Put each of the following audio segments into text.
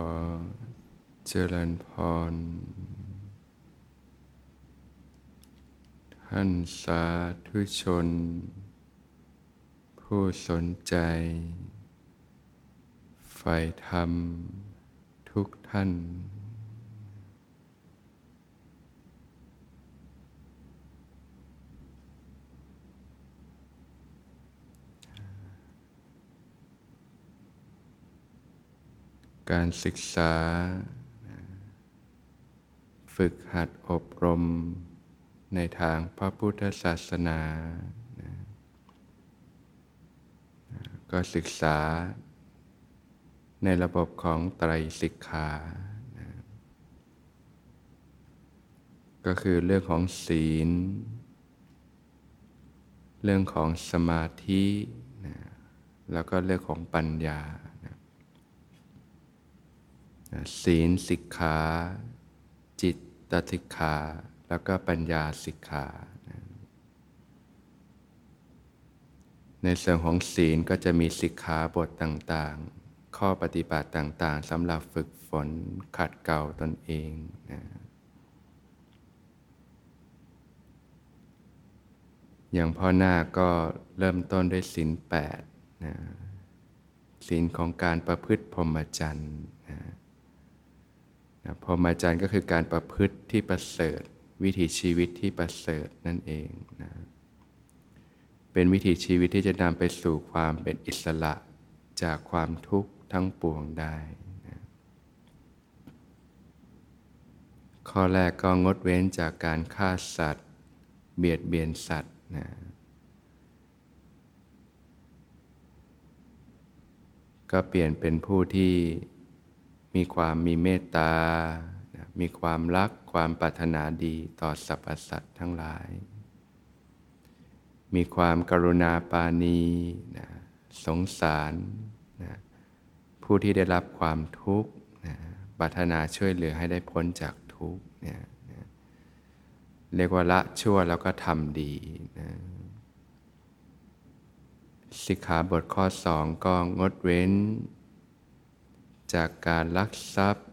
อเจริญพร ท่านสาธุชน ผู้สนใจใฝ่ธรรมทุกท่าน การศึกษา ฝึกหัดอบรมในทางพระพุทธศาสนา ก็ศึกษาในระบบของไตรสิกขานะก็คือเรื่องของศีล เรื่องของสมาธินะแล้วก็เรื่องของปัญญานะ ศีลสิกขาจิตตสิกขาแล้วก็ปัญญาสิกขาในส่วนของศีลก็จะมีสิกขาบทต่างๆ ข้อปฏิบัติต่างๆสำหรับฝึกฝนขัดเกลาตนเองนะอย่างพ่อหน้าก็เริ่มต้นด้วยศีลแปดนะศีลของการประพฤติพรหมจรรย์ นะพรหมจรรย์ก็คือการประพฤติที่ประเสริฐ วิถีชีวิตที่ประเสริฐนั่นเองนะเป็นวิถีชีวิตที่จะนำไปสู่ความเป็นอิสระจากความทุกข์ทั้งปวงได้นะข้อแรกก็งดเว้นจากการฆ่าสัตว์ เบียดเบียนสัตว์นะก็เปลี่ยนเป็นผู้ที่ มีความมีเมตตา มีความรักความปรารถนาดีต่อสรรพสัตว์ทั้งหลาย มีความกรุณาปาณีนะสงสารนะผู้ที่ได้รับความทุกข์นะปรารถนาช่วยเหลือให้ได้พ้นจากทุกข์เนี่ยนะเรียกว่าละชั่วแล้วก็ทำดีนะสิกขาบทข้อสองก็งดเว้น จากการลักทรัพย์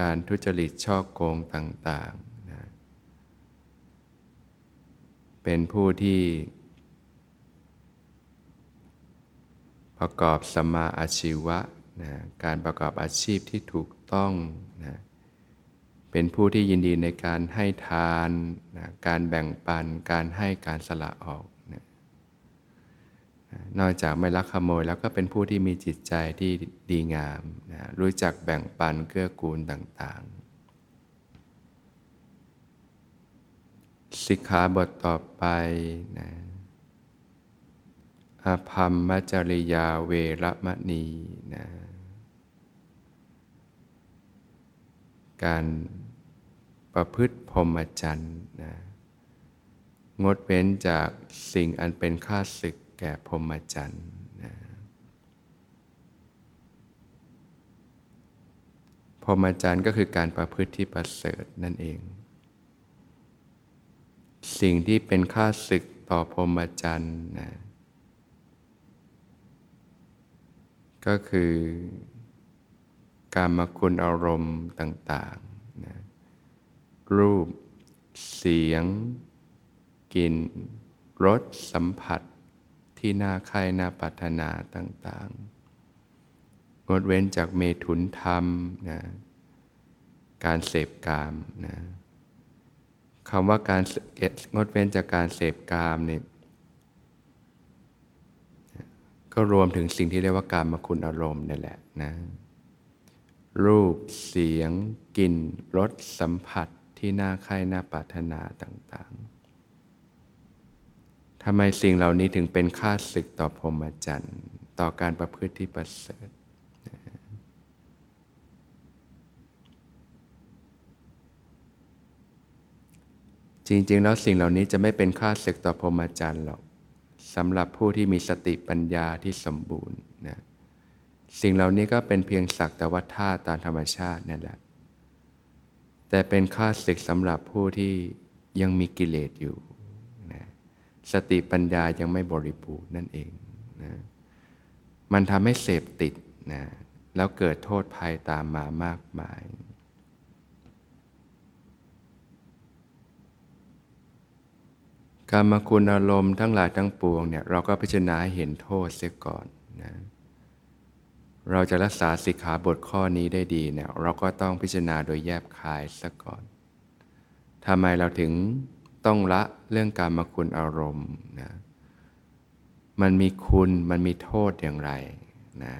การทุจริตช่อโกงต่างๆนะเป็นผู้ที่ ประกอบสมาอาชีวะนะการประกอบอาชีพที่ถูกต้องนะเป็นผู้ที่ยินดีในการให้ทานนะการแบ่งปัน การให้การสละออก นอกจากไม่ลักขโมยแล้วก็เป็นผู้ที่มีจิตใจที่ดีงามนะรู้จักแบ่งปันเกื้อกูลต่างๆ สิกขาบทต่อไปนะอภัมมจริยาเวรมณีนะการประพฤติพรหมจรรย์นะงดเว้นจากสิ่งอันเป็นค่าศึก แก่พรหมจรรย์นะพรหมจรรย์ก็คือการประพฤติที่ประเสริฐนั่นเอง สิ่งที่เป็นค่าศึกต่อพรหมจรรย์นะก็คือการมาคุณอารมณ์ต่างๆนะรูป เสียง กลิ่น รส สัมผัส ที่น่าใครน่าปรารถนาต่างๆ งดเว้นจากเมถุนธรรมนะการเสพกามนะคำว่าการงดเว้นจากการเสพกามเนี่ยก็รวมถึงสิ่งที่เรียกว่าการมาคุณอารมณ์นี่แหละนะรูปเสียงกลิ่นรสสัมผัสที่น่าใคร่น่าปรารถนาต่างๆ ทำไมสิ่งเหล่านี้ถึงเป็นค่าศึกต่อพรหมจรรย์ ต่อการประพฤติที่ประเสริฐจริง ๆ แล้วสิ่งเหล่านี้จะไม่เป็นค่าศึกต่อพรหมจรรย์หรอกสำหรับผู้ที่มีสติปัญญาที่สมบูรณ์นะสิ่งเหล่านี้ก็เป็นเพียงสักแต่ว่าธาตุตามธรรมชาตินั่นแหละ แต่เป็นค่าศึกสำหรับผู้ที่ยังมีกิเลสอยู่ สติปัญญายังไม่บริบูรณ์นั่นเองนะมันทำให้เสพติดนะแล้วเกิดโทษภัยตามมามากมาย การมาคุณอารมณ์ทั้งหลายทั้งปวงเนี่ยเราก็พิจารณาเห็นโทษเสียก่อนนะเราจะรักษาสิกขาบทข้อนี้ได้ดีเนี่ยเราก็ต้องพิจารณาโดยแยบคายซะก่อนทำไมเราถึง ต้องละเรื่องการมาคุณอารมณ์นะมันมีคุณมันมีโทษอย่างไรนะ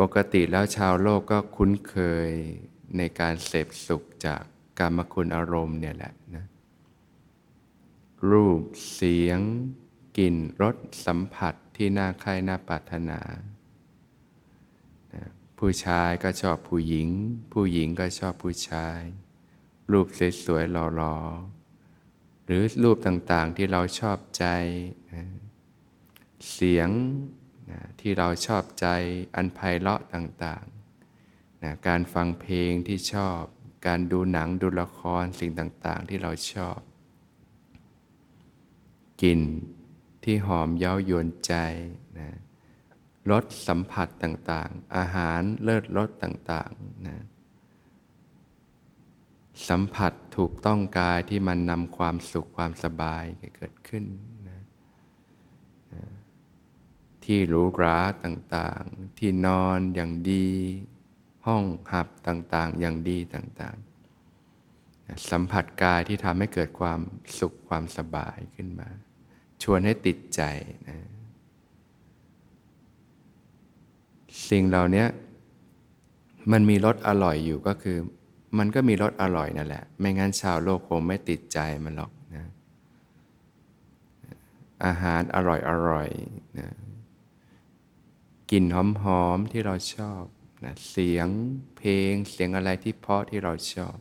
ปกติแล้วชาวโลกก็คุ้นเคยในการเสพสุขจากการมคุณอารมณ์เนี่ยแหละนะรูปเสียง กลิ่นรสสัมผัสที่น่าใคร่น่าปรารถนา ผู้ชายก็ชอบผู้หญิง ผู้หญิงก็ชอบผู้ชาย รูปสวยๆหล่อๆ หรือรูปต่างๆที่เราชอบใจ เสียงที่เราชอบใจอันไพเราะต่างๆนะการฟังเพลงที่ชอบ การดูหนังดูละครสิ่งต่างๆ ที่เราชอบกลิ่นที่หอมเย้ายวนใจนะ รสสัมผัสต่างๆ อาหารเลิศรสต่างๆนะสัมผัสถูกต้องกายที่มันนำความสุขความสบายเกิดขึ้นนะที่หรูหราต่างๆ ที่นอนอย่างดี ห้องหับต่างๆ อย่างดีต่างๆ สัมผัสกายที่ทำให้เกิดความสุขความสบายขึ้นมา ชวนให้ติดใจนะ สิ่งเหล่านี้มันมีรสอร่อยอยู่ก็คือ มันก็มีรสอร่อยนั่นแหละ ไม่งั้นชาวโลกคงไม่ติดใจมันหรอกนะอาหารอร่อยอร่อยนะกลิ่นหอมๆที่เราชอบนะเสียงเพลงเสียงอะไรที่เพาะที่เราชอบ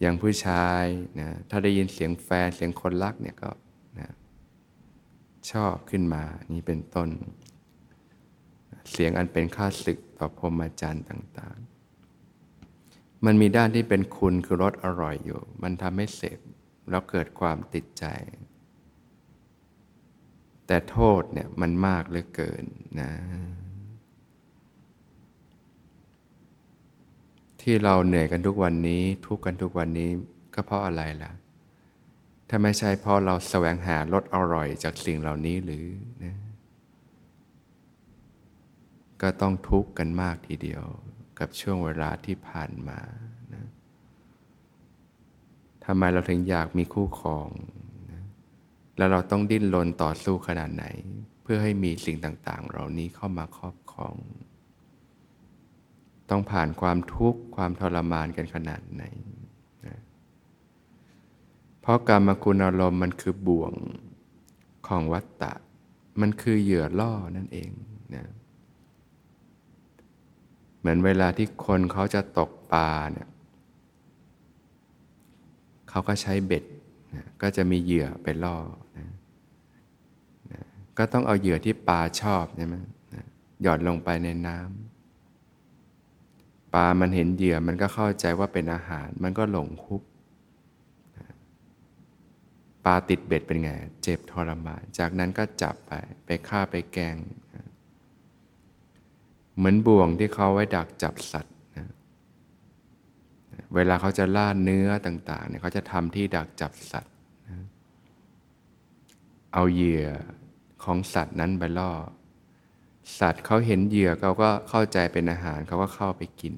อย่างผู้ชายนะถ้าได้ยินเสียงแฟนเสียงคนรักเนี่ยก็ ชอบขึ้นมา นี่เป็นต้น เสียงอันเป็นค่าศึกต่อพรหมจรรย์ต่าง ๆ มันมีด้านที่เป็นคุณคือรสอร่อยอยู่ มันทำให้เสพแล้วเกิดความติดใจ แต่โทษเนี่ยมันมากเหลือเกินนะที่เราเหนื่อยกันทุกวันนี้ ทุกกันทุกวันนี้ก็เพราะอะไรล่ะ ถ้าไม่ใช่เพราะเราแสวงหารสอร่อยจากสิ่งเหล่านี้หรือนะก็ต้องทุกข์กันมากทีเดียวกับช่วงเวลาที่ผ่านมานะทำไมเราถึงอยากมีคู่ครองนะแล้วเราต้องดิ้นรนต่อสู้ขนาดไหน เพื่อให้มีสิ่งต่างๆ เหล่านี้เข้ามาครอบครอง ต้องผ่านความทุกข์ความทรมานกันขนาดไหน เพราะกรรมคุณอารมณ์มันคือบ่วงของวัตตะ มันคือเหยื่อล่อนั่นเองนะเหมือนเวลาที่คนเขาจะตกปลาเนี่ยเขาก็ใช้เบ็ดนะก็จะมีเหยื่อไปล่อนะนะก็ต้องเอาเหยื่อที่ปลาชอบใช่ไหมนะหยอดลงไปในน้ำปลามันเห็นเหยื่อมันก็เข้าใจว่าเป็นอาหาร มันก็หลงคุบ ปลาติดเบ็ดเป็นไง เจ็บทรมาน จากนั้นก็จับไป ไปฆ่าไปแกง เหมือนบ่วงที่เขาไว้ดักจับสัตว์นะเวลาเขาจะล่าเนื้อต่างๆเนี่ยเขาจะทำที่ดักจับสัตว์นะเอาเหยื่อของสัตว์นั้นไปล่อ สัตว์เขาเห็นเหยื่อเขาก็เข้าใจเป็นอาหารเขาก็เข้าไปกิน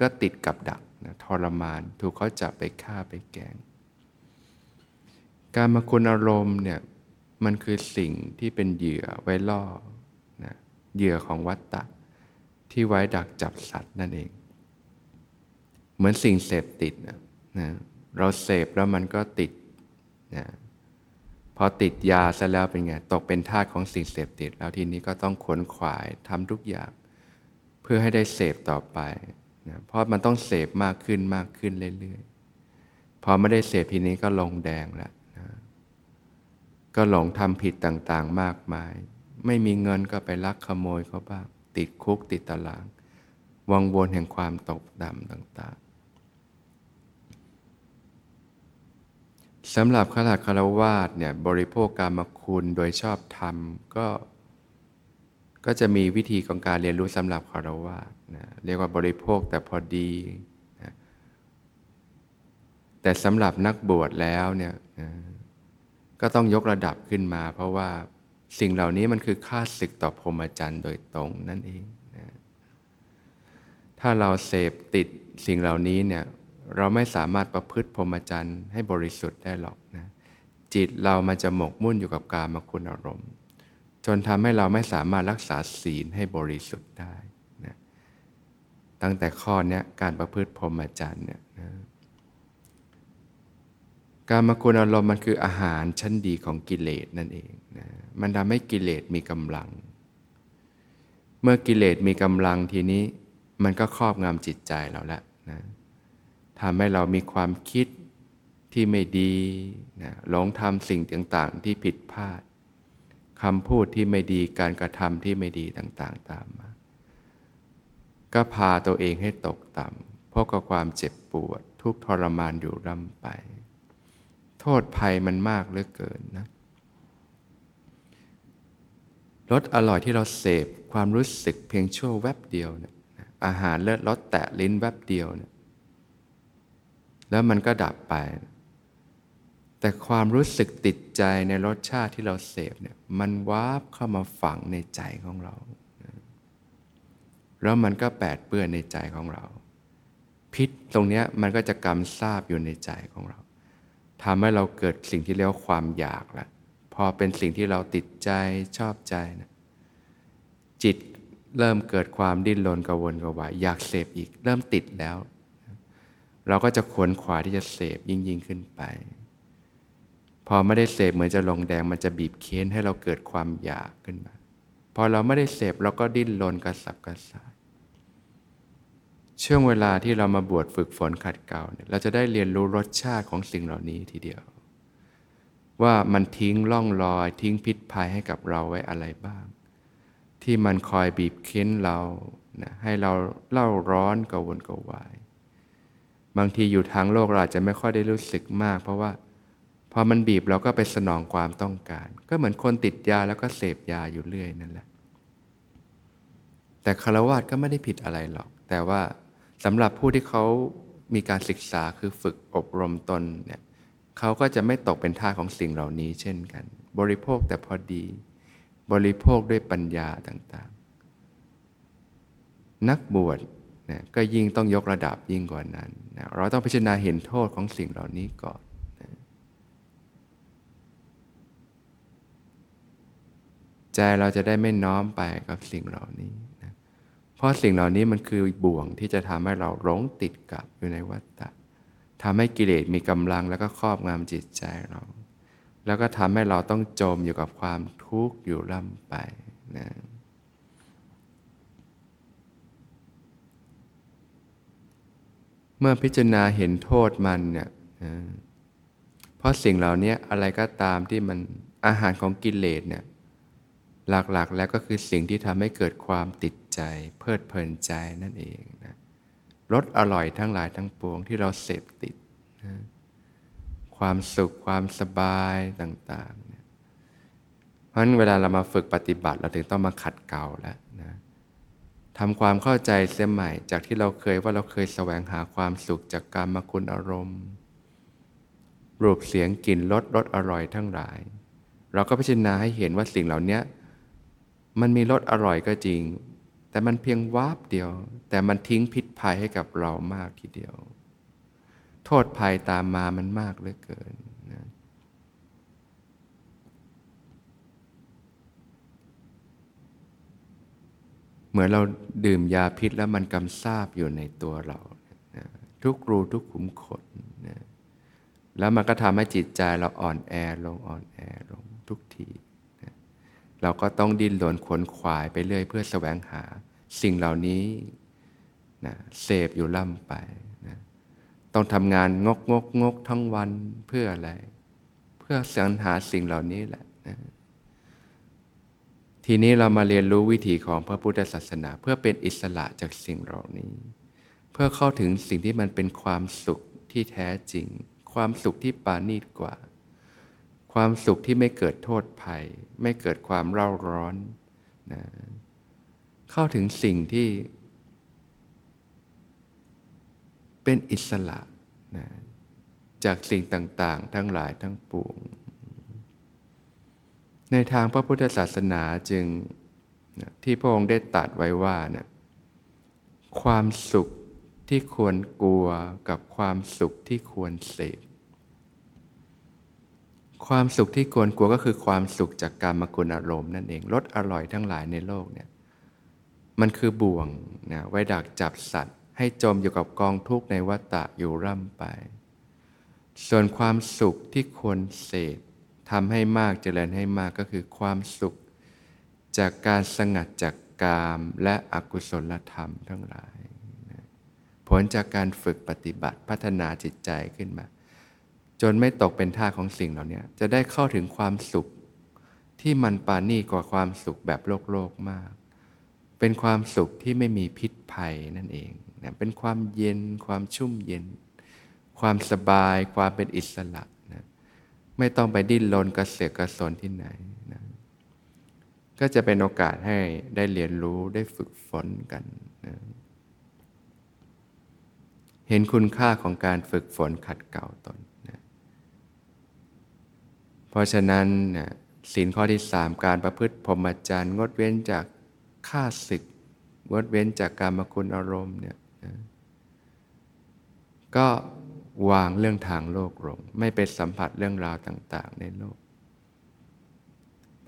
ก็ติดกับดักนะทรมาน ถูกเขาจับไปฆ่าไปแกง การมาคุณอารมณ์เนี่ยมันคือสิ่งที่เป็นเหยื่อไว้ล่อนะเหยื่อของวัตตะ ที่ไว้ดักจับสัตว์นั่นเอง เหมือนสิ่งเสพติดนะนะเราเสพแล้วมันก็ติดนะพอติดยาซะแล้วเป็นไง ตกเป็นทาสของสิ่งเสพติด แล้วทีนี้ก็ต้องขนขวายทำทุกอย่าง เพื่อให้ได้เสพต่อไปนะเพราะมันต้องเสพมากขึ้นมากขึ้นเรื่อยๆพอไม่ได้เสพทีนี้ก็ลงแดงแล้วนะ ก็หลงทำผิดต่างๆมากมาย ไม่มีเงินก็ไปลักขโมยเขาบ้าง ติดคุกติดตาราง วังวนแห่งความตกดำต่างๆสำหรับขลาคารวาสเนี่ยบริโภคกรรมคุณโดยชอบธรรมก็ก็จะมีวิธีของการเรียนรู้สำหรับคารวาสนะเรียกว่าบริโภคแต่พอดีนะแต่สำหรับนักบวชแล้วเนี่ยนะ ก็ต้องยกระดับขึ้นมา เพราะว่าสิ่งเหล่านี้มันคือค่าศึกต่อพรหมจรรย์โดยตรงนั่นเองนะถ้าเราเสพติดสิ่งเหล่านี้เนี่ยเราไม่สามารถประพฤติพรหมจรรย์ให้บริสุทธิ์ได้หรอกนะจิตเรามันจะหมกมุ่นอยู่กับการมาคุณอารมณ์ จนทำให้เราไม่สามารถรักษาศีลให้บริสุทธิ์ได้นะตั้งแต่ข้อนี้การประพฤติพรหมจรรย์เนี่ยนะ การมาคุณอารมณ์มันคืออาหารชั้นดีของกิเลสนั่นเองนะมันทำให้กิเลสมีกำลัง เมื่อกิเลสมีกำลังทีนี้มันก็ครอบงำจิตใจเราแล้วนะทำให้เรามีความคิดที่ไม่ดีนะหลงทำสิ่งต่างๆที่ผิดพลาดคำพูดที่ไม่ดีการกระทำที่ไม่ดีต่างๆตามมา ก็พาตัวเองให้ตกต่ำเพราะกับความเจ็บปวด ทุกทรมานอยู่ร่ำไป โทษภัยมันมากเหลือเกินนะรสอร่อยที่เราเสพความรู้สึกเพียงชั่วแวบเดียวเนี่ยอาหารเลิศรสแตะลิ้นแวบเดียวเนี่ยแล้วมันก็ดับไป แต่ความรู้สึกติดใจในรสชาติที่เราเสพเนี่ยมันวาบเข้ามาฝังในใจของเรา แล้วมันก็แปดเปื้อนในใจของเรา พิษตรงนี้มันก็จะกำซาบอยู่ในใจของเรา ทำให้เราเกิดสิ่งที่เรียกว่าความอยากละพอเป็นสิ่งที่เราติดใจชอบใจนะจิตเริ่มเกิดความดิ้นรนกระวนกระวายอยากเสพอีกเริ่มติดแล้ว เราก็จะขวนขวาที่จะเสพยิ่งยิ่งขึ้นไป พอไม่ได้เสพเหมือนจะลงแดงมันจะบีบเค้นให้เราเกิดความอยากขึ้นมา พอเราไม่ได้เสพเราก็ดิ้นรนกระสับกระส่าย ช่วงเวลาที่เรามาบวชฝึกฝนขัดเกลาเนี่ยเราจะได้เรียนรู้รสชาติของสิ่งเหล่านี้ทีเดียว ว่ามันทิ้งล่องรอย ทิ้งพิษภัยให้กับเราไว้อะไรบ้าง ที่มันคอยบีบเค้นเรานะให้เราเล่าร้อนกวนกวาย บางทีอยู่ทางโลกเราอาจจะไม่ค่อยได้รู้สึกมาก เพราะว่าพอมันบีบเราก็ไปสนองความต้องการ ก็เหมือนคนติดยาแล้วก็เสพยาอยู่เรื่อยนั่นแหละ แต่คารวะก็ไม่ได้ผิดอะไรหรอก แต่ว่า สำหรับผู้ที่เขามีการศึกษาคือฝึกอบรมตนเนี่ยเขาก็จะไม่ตกเป็นท่าของสิ่งเหล่านี้เช่นกัน บริโภคแต่พอดี บริโภคด้วยปัญญาต่างๆ นักบวชนะก็ยิ่งต้องยกระดับยิ่งกว่านั้นนะเราต้องพิจารณาเห็นโทษของสิ่งเหล่านี้ก่อนนะใจเราจะได้ไม่น้อมไปกับสิ่งเหล่านี้ เพราะสิ่งเหล่านี้มันคือบ่วงที่จะทำให้เราหลงติดกับอยู่ในวัฏฏะทำให้กิเลสมีกำลังแล้วก็ครอบงำจิตใจเรา แล้วก็ทำให้เราต้องจมอยู่กับความทุกข์อยู่ล่ำไปนะเมื่อพิจารณาเห็นโทษมันเนี่ยเพราะสิ่งเหล่านี้อะไรก็ตามที่มันอาหารของกิเลสเนี่ย หลักๆ แล้วก็คือสิ่งที่ทำให้เกิดความติดใจ เพลิดเพลินใจนั่นเองนะรสอร่อยทั้งหลายทั้งปวงที่เราเสพติดนะความสุขความสบายต่างๆเนี่ยเพราะฉะนั้นเวลาเรามาฝึกปฏิบัติเราถึงต้องมาขัดเกลาแล้วนะทำความเข้าใจเสียใหม่ จากที่เราเคยว่าเราเคยแสวงหาความสุขจากการมาคุณอารมณ์รูปเสียงกลิ่นรสรสอร่อยทั้งหลาย เราก็พิจารณาให้เห็นว่าสิ่งเหล่านี้ มันมีรสอร่อยก็จริง แต่มันเพียงวาบเดียว แต่มันทิ้งพิษภัยให้กับเรามากทีเดียว โทษภัยตามมามันมากเหลือเกินเหมือนเราดื่มยาพิษแล้วมันกำซาบอยู่ในตัวเรานะทุกรูทุกขุมขนนะแล้วมันก็ทำให้จิตใจเราอ่อนแอลงอ่อนแอลงทุกที เราก็ต้องดิ้นรนขวนขวายไปเรื่อยเพื่อแสวงหา สิ่งเหล่านี้นะเสพอยู่ล่ำไปนะต้องทำงานงกงกงกทั้งวันเพื่ออะไร เพื่อสรรหาสิ่งเหล่านี้แหละนะทีนี้เรามาเรียนรู้วิถีของพระพุทธศาสนา เพื่อเป็นอิสระจากสิ่งเหล่านี้ เพื่อเข้าถึงสิ่งที่มันเป็นความสุขที่แท้จริง ความสุขที่ปานีตกว่า ความสุขที่ไม่เกิดโทษภัย ไม่เกิดความเร่าร้อนนะเข้าถึงสิ่งที่ เป็นอิสระนะจากสิ่งต่าง ๆ ทั้งหลายทั้งปวง ในทางพระพุทธศาสนาจึงที่พระองค์ได้ตรัสไว้ว่านะความสุขที่ควรกลัวกับความสุขที่ควรเสพ ความสุขที่ควรกลัวก็คือความสุขจากการมกุลอารมณ์นั่นเองรสอร่อยทั้งหลายในโลกเนี่ยมันคือบ่วงนะไว้ดักจับสัตว์ ให้จมอยู่กับกองทุกข์ในวัฏฏะอยู่ร่ำไป ส่วนความสุขที่ควรเสพทำให้มากเจริญให้มากก็คือความสุข จากการสงัดจากกามและอกุศลธรรมทั้งหลาย ผลจากการฝึกปฏิบัติพัฒนาจิตใจขึ้นมา จนไม่ตกเป็นท่าของสิ่งเหล่านี้จะได้เข้าถึงความสุข ที่มันปานี่กว่าความสุขแบบโลกโลกมาก เป็นความสุขที่ไม่มีพิษภัยนั่นเองนะเป็นความเย็น ความชุ่มเย็น ความสบาย ความเป็นอิสระนะไม่ต้องไปดิ้นรนกระเสือกกระสนที่ไหนนะก็จะเป็นโอกาสให้ได้เรียนรู้ได้ฝึกฝนกันนะเห็นคุณค่าของการฝึกฝนขัดเกลาตน เพราะฉะนั้นนะศีลข้อที่สามการประพฤติพรหมจรรย์งดเว้นจากฆ่าศึก งดเว้นจากการมคุณอารมณ์เนี่ยนะก็วางเรื่องทางโลกลง ไม่ไปสัมผัสเรื่องราวต่าง ๆ ในโลก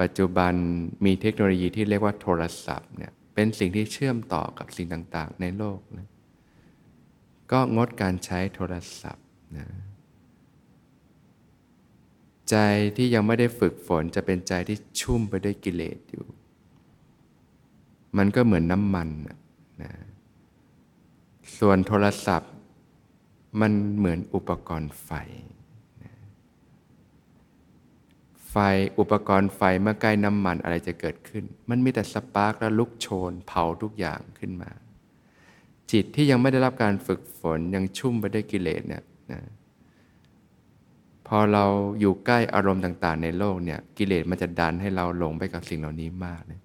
ปัจจุบันมีเทคโนโลยีที่เรียกว่าโทรศัพท์เนี่ยเป็นสิ่งที่เชื่อมต่อกับสิ่งต่าง ๆ ในโลกนะก็งดการใช้โทรศัพท์นะ ใจที่ยังไม่ได้ฝึกฝนจะเป็นใจที่ชุ่มไปด้วยกิเลสอยู่ มันก็เหมือนน้ำมันนะส่วนโทรศัพท์ มันเหมือนอุปกรณ์ไฟนะไฟอุปกรณ์ไฟเมื่อใกล้น้ำมันอะไรจะเกิดขึ้น มันมีแต่สปาร์กและลุกโชน เผาทุกอย่างขึ้นมา จิตที่ยังไม่ได้รับการฝึกฝนยังชุ่มไปด้วยกิเลสเนี่ยนะพ อเราอยู่ใกล้อารมณ์ต่าง ๆ ในโลกเนี่ยกิเลสมันจะดันให้เราหลงไปกับสิ่งเหล่านี้มากเลย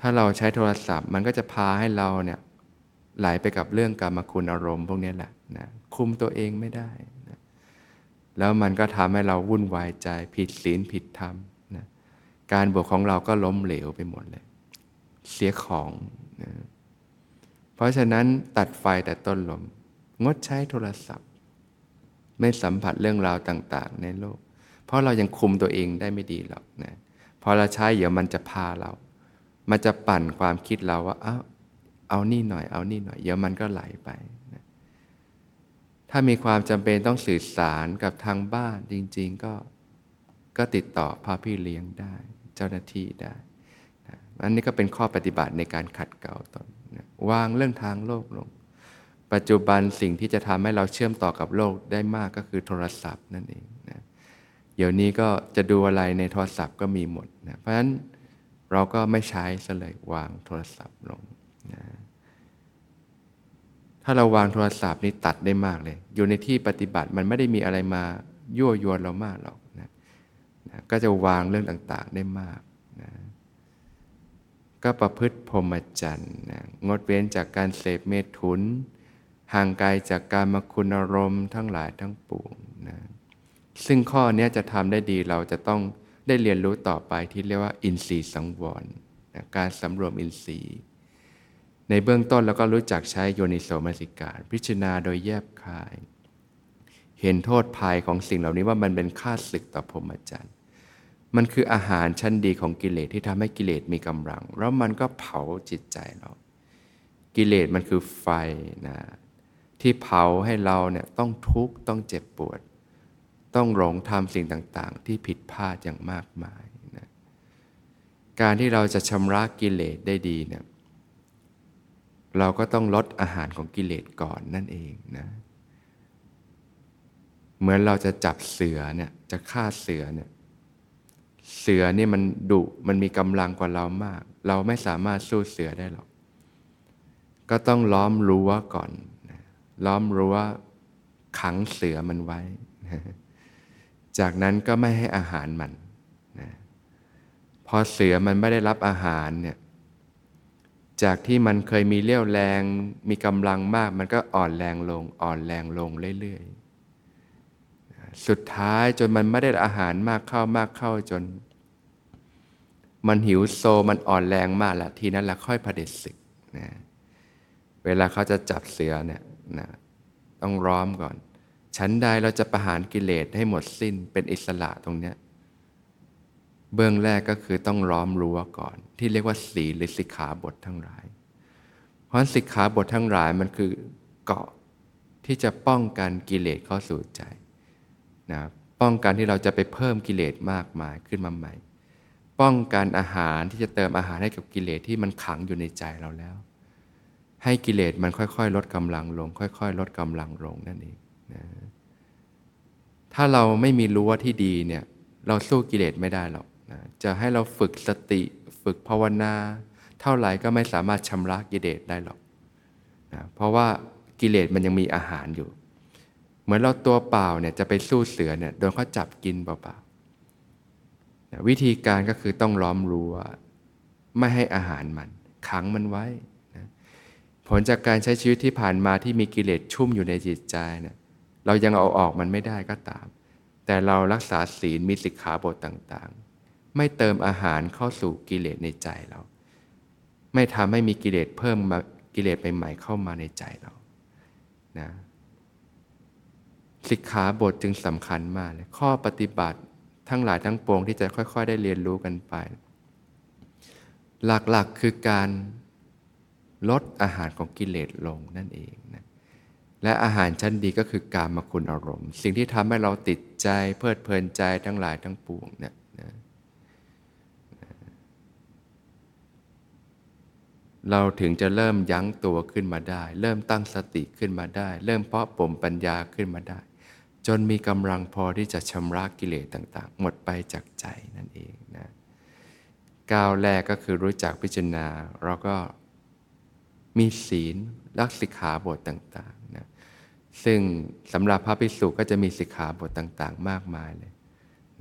ถ้าเราใช้โทรศัพท์มันก็จะพาให้เราเนี่ยไหลไปกับเรื่องกรรมคุณอารมณ์พวกนี้แหละนะคุมตัวเองไม่ได้นะแล้วมันก็ทำให้เราวุ่นวายใจผิดศีลผิดธรรมนะการบวชของเราก็ล้มเหลวไปหมดเลย เสียของนะเพราะฉะนั้นตัดไฟแต่ต้นลม งดใช้โทรศัพท์ ไม่สัมผัสเรื่องราวต่างๆ ในโลก เพราะเรายังคุมตัวเองได้ไม่ดีหรอกนะพอเราใช้เดี๋ยวมันจะพาเรา มันจะปั่นความคิดเราว่าเอาเอานี่หน่อย เอานี่หน่อย เดี๋ยวมันก็ไหลไปนะถ้ามีความจำเป็นต้องสื่อสารกับทางบ้านจริง ๆ ก็ก็ติดต่อพาพี่เลี้ยงได้ เจ้าหน้าที่ได้นะอันนี้ก็เป็นข้อปฏิบัติในการขัดเกลาตนวางเรื่องทางโลกลง ปัจจุบันสิ่งที่จะทำให้เราเชื่อมต่อกับโลกได้มากก็คือโทรศัพท์นั่นเองนะเดี๋ยวนี้ก็จะดูอะไรในโทรศัพท์ก็มีหมดนะเพราะฉะนั้นเราก็ไม่ใช้ซะเลยวางโทรศัพท์ลงนะถ้าเราวางโทรศัพท์นี่ตัดได้มากเลย อยู่ในที่ปฏิบัติมันไม่ได้มีอะไรมายั่วยวนเรามากหรอกนะนะก็จะวางเรื่องต่างๆได้มากนะก็ประพฤติพรหมจรรย์นะงดเว้นจากการเสพเมถุน ห่างไกลจากการมาคุณอารมณ์ทั้งหลายทั้งปวงนะซึ่งข้อนี้จะทำได้ดีเราจะต้องได้เรียนรู้ต่อไปที่เรียกว่า อินทรีย์สังวรนะการสำรวมอินทรีย์ ในเบื้องต้นเราก็รู้จักใช้โยนิโสมนสิการ พิจารณาโดยแยบคาย เห็นโทษภัยของสิ่งเหล่านี้ว่ามันเป็นค่าศึกต่อพรหมจรรย์มันคืออาหารชั้นดีของกิเลสที่ทำให้กิเลสมีกำลัง แล้วมันก็เผาจิตใจเรา กิเลสมันคือไฟนะ ที่เผาให้เราเนี่ยต้องทุกข์ต้องเจ็บปวด ต้องหลงทำสิ่งต่างๆ ที่ผิดพลาดอย่างมากมายนะการที่เราจะชำระกิเลสได้ดีเนี่ยเราก็ต้องลดอาหารของกิเลสก่อนนั่นเองนะเหมือนเราจะจับเสือเนี่ยจะฆ่าเสือเนี่ยเสือนี่มันดุมันมีกำลังกว่าเรามาก เราไม่สามารถสู้เสือได้หรอก ก็ต้องล้อมรั้วก่อน ล้อมรั้วขังเสือมันไว้ จากนั้นก็ไม่ให้อาหารมันนะพอเสือมันไม่ได้รับอาหารเนี่ยจากที่มันเคยมีเลี้ยวแรง มีกำลังมาก มันก็อ่อนแรงลง อ่อนแรงลงเรื่อยๆ สุดท้ายจนมันไม่ได้อาหารมากเข้ามากเข้าจน มันหิวโซมันอ่อนแรงมากละทีนั้นละค่อยพเด็จศึกนะเวลาเขาจะจับเสือเนี่ย นะต้องร้อมก่อน ชั้นใดเราจะประหารกิเลสให้หมดสิ้นเป็นอิสระตรงเนี้ยเบื้องแรกก็คือต้องล้อมรั้วก่อน ที่เรียกว่าศีลหรือสิกขาบททั้งหลาย เพราะสิกขาบททั้งหลายมันคือเกาะที่จะป้องกันกิเลสเข้าสู่ใจนะป้องกันที่เราจะไปเพิ่มกิเลสมากมายขึ้นมาใหม่ ป้องกันอาหารที่จะเติมอาหารให้กับกิเลสที่มันขังอยู่ในใจเราแล้ว ให้กิเลสมันค่อยๆ ลดกำลังลง ค่อยๆ ลดกำลังลงนั่นเองนะถ้าเราไม่มีรั้วที่ดีเนี่ยเราสู้กิเลสไม่ได้หรอกนะจะให้เราฝึกสติฝึกภาวนา เท่าไหร่ก็ไม่สามารถชำระกิเลสได้หรอกนะเพราะว่ากิเลสมันยังมีอาหารอยู่ เหมือนเราตัวเปล่าเนี่ยจะไปสู้เสือเนี่ยโดนเขาจับกินเปล่าๆนะวิธีการก็คือต้องล้อมรั้วไม่ให้อาหารมันขังมันไว้ ผลจากการใช้ชีวิตที่ผ่านมาที่มีกิเลสชุ่มอยู่ในจิตใจเนี่ยเรายังเอาออกมันไม่ได้ก็ตาม แต่เรารักษาศีลมีสิกขาบทต่างๆ ไม่เติมอาหารเข้าสู่กิเลสในใจเรา ไม่ทำให้มีกิเลสเพิ่มมากิเลสใหม่ๆเข้ามาในใจเรานะสิกขาบทจึงสำคัญมากเลยข้อปฏิบัติทั้งหลายทั้งปวงที่จะค่อย ๆ ได้เรียนรู้กันไป หลักๆคือการ ลดอาหารของกิเลสลงนั่นเองนะและอาหารชั้นดีก็คือการมาคุณอารมณ์ สิ่งที่ทำให้เราติดใจเพลิดเพลินใจทั้งหลายทั้งปวงเนี่ยนะเราถึงจะเริ่มยั้งตัวขึ้นมาได้ เริ่มตั้งสติขึ้นมาได้ เริ่มเพาะปมปัญญาขึ้นมาได้ จนมีกำลังพอที่จะชำระกิเลสต่างๆ หมดไปจากใจนั่นเองนะก้าวแรกก็คือรู้จักพิจารณาเราก็ มีศีลรักสิกขาบทต่างๆนะซึ่งสำหรับพระภิกษุก็จะมีสิกขาบทต่างๆ มากมายเลย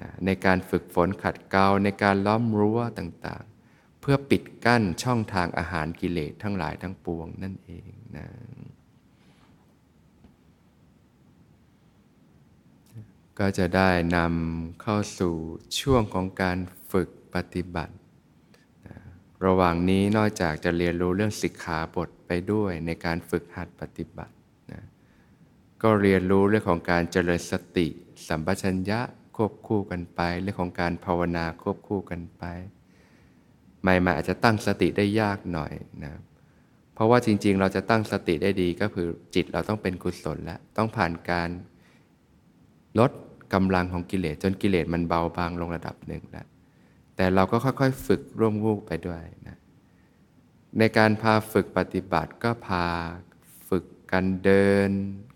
นะในการฝึกฝนขัดเกลาในการล้อมรั้วต่างๆ เพื่อปิดกั้นช่องทางอาหารกิเลสทั้งหลายทั้งปวงนั่นเองนะก็จะได้นำเข้าสู่ช่วงของการฝึกปฏิบัติ ระหว่างนี้นอกจากจะเรียนรู้เรื่องสิกขาบทไปด้วยในการฝึกหัดปฏิบัตินะก็เรียนรู้เรื่องของการเจริญสติ สัมปชัญญะควบคู่กันไป เรื่องของการภาวนาควบคู่กันไปใหม่ๆอาจจะตั้งสติได้ยากหน่อยนะเพราะว่าจริง ๆ เราจะตั้งสติได้ดีก็คือจิตเราต้องเป็นกุศลแล้วต้องผ่านการลดกำลังของกิเลสจนกิเลสมันเบาบางลงระดับหนึ่งแล้ว แต่เราก็ค่อยๆ ฝึกร่วมวูกไปด้วยนะในการพาฝึกปฏิบัติก็พาฝึกการเดิน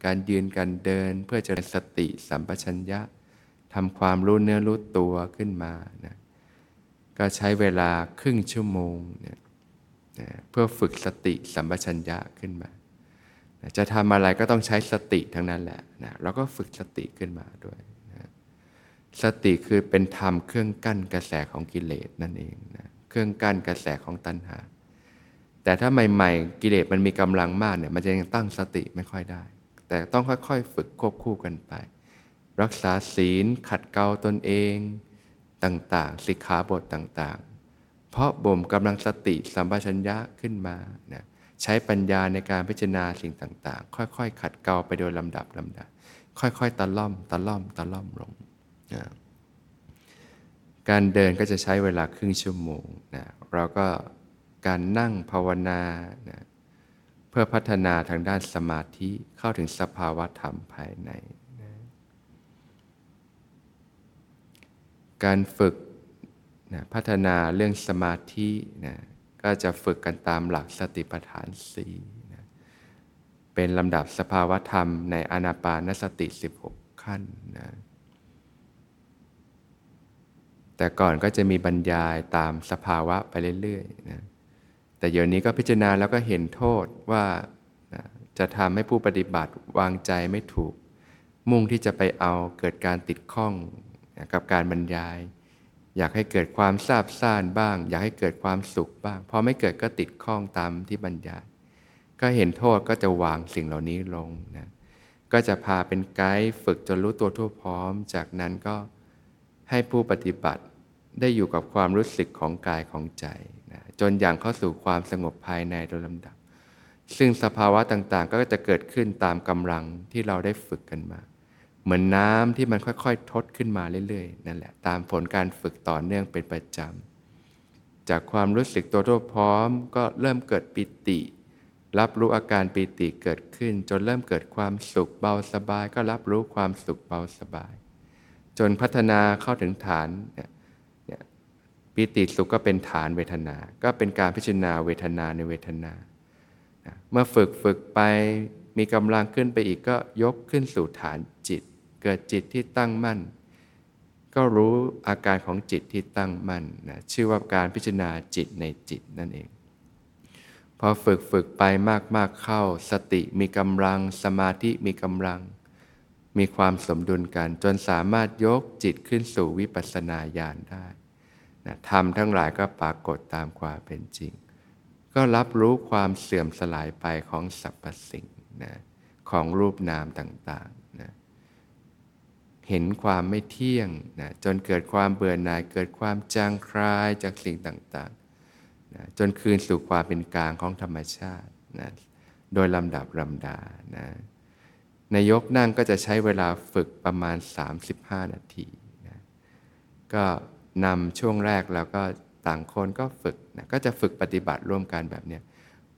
การยืนการเดิน เพื่อจะสติสัมปชัญญะทำความรู้เนื้อรู้ตัวขึ้นมานะก็ใช้เวลาครึ่งชั่วโมงเนี่ยนะเพื่อฝึกสติสัมปชัญญะขึ้นมานะจะทำอะไรก็ต้องใช้สติทั้งนั้นแหละนะเราก็ฝึกสติขึ้นมาด้วย สติคือเป็นธรรมเครื่องกั้นกระแสของกิเลสนั่นเองนะเครื่องกั้นกระแสของตัณหา แต่ถ้าใหม่ ๆ กิเลสมันมีกำลังมากเนี่ยมันจะยังตั้งสติไม่ค่อยได้ แต่ต้องค่อยๆ ฝึกควบคู่กันไป รักษาศีลขัดเกลาตนเองต่างๆสิกขาบทต่างๆ เพราะบ่มกำลังสติสัมปชัญญะขึ้นมานะใช้ปัญญาในการพิจารณาสิ่งต่าง ๆ ค่อยๆ ขัดเกลาไปโดยลำดับลำดับ ค่อยๆ ตะล่อมตะล่อมตะล่อมลง นะการเดินก็จะใช้เวลาครึ่งชั่วโมงนะเราก็การนั่งภาวนานะเพื่อพัฒนาทางด้านสมาธิเข้าถึงสภาวะธรรมภายในนะการฝึกนะพัฒนาเรื่องสมาธินะก็จะฝึกกันตามหลักสติปัฏฐานสี่นะเป็นลำดับสภาวะธรรมในอนาปานสติ 16 ขั้นนะ แต่ก่อนก็จะมีบรรยายตามสภาวะไปเรื่อยๆนะแต่เดี๋ยวนี้ก็พิจารณาแล้วก็เห็นโทษว่านะจะทำให้ผู้ปฏิบัติวางใจไม่ถูก มุ่งที่จะไปเอาเกิดการติดข้องกับการบรรยาย อยากให้เกิดความซาบซ่านบ้าง อยากให้เกิดความสุขบ้าง พอไม่เกิดก็ติดข้องตามที่บรรยาย ก็เห็นโทษก็จะวางสิ่งเหล่านี้ลงนะก็จะพาเป็นไกด์ฝึกจนรู้ตัวทั่วพร้อม จากนั้นก็ให้ผู้ปฏิบัติ ได้อยู่กับความรู้สึกของกายของใจนะจนอย่างเข้าสู่ความสงบภายในโดยลำดับ ซึ่งสภาวะต่างๆ ก็จะเกิดขึ้นตามกำลังที่เราได้ฝึกกันมา เหมือนน้ำที่มันค่อยๆ ทดขึ้นมาเรื่อยๆนั่นแหละตามผลการฝึกต่อเนื่องเป็นประจำจากความรู้สึกตัวทั่วพร้อม ก็เริ่มเกิดปิติ รับรู้อาการปิติเกิดขึ้น จนเริ่มเกิดความสุขเบาสบาย ก็รับรู้ความสุขเบาสบาย จนพัฒนาเข้าถึงฐานเนี่ย ปิติสุขก็เป็นฐานเวทนา ก็เป็นการพิจารณาเวทนาในเวทนา เมื่อฝึกฝึกไปมีกำลังขึ้นไปอีกก็ยกขึ้นสู่ฐานจิต เกิดจิตที่ตั้งมั่น ก็รู้อาการของจิตที่ตั้งมั่นนะชื่อว่าการพิจารณาจิตในจิตนั่นเอง พอฝึกฝึกไปมากๆเข้า สติมีกำลังสมาธิมีกำลัง มีความสมดุลกันจนสามารถยกจิตขึ้นสู่วิปัสสนาญาณได้ นะธรรมทั้งหลายก็ปรากฏตามความเป็นจริง ก็รับรู้ความเสื่อมสลายไปของสรรพสิ่งนะของรูปนามต่างๆนะเห็นความไม่เที่ยงนะจนเกิดความเบื่อหน่ายเกิดความจางคลายจากสิ่งต่างๆนะจนคืนสู่ความเป็นกลางของธรรมชาตินะโดยลำดับลำดานะนายกนั่งก็จะใช้เวลาฝึกประมาณ 35 นาทีนะก็ นำช่วงแรกแล้วก็ต่างคนก็ฝึกนะก็จะฝึกปฏิบัติร่วมกันแบบนี้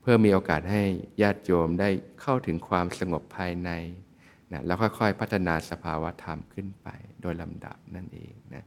เพื่อมีโอกาสให้ญาติโยมได้เข้าถึงความสงบภายในนะแล้วค่อยๆ พัฒนาสภาวะธรรมขึ้นไปโดยลำดับนั่นเองนะ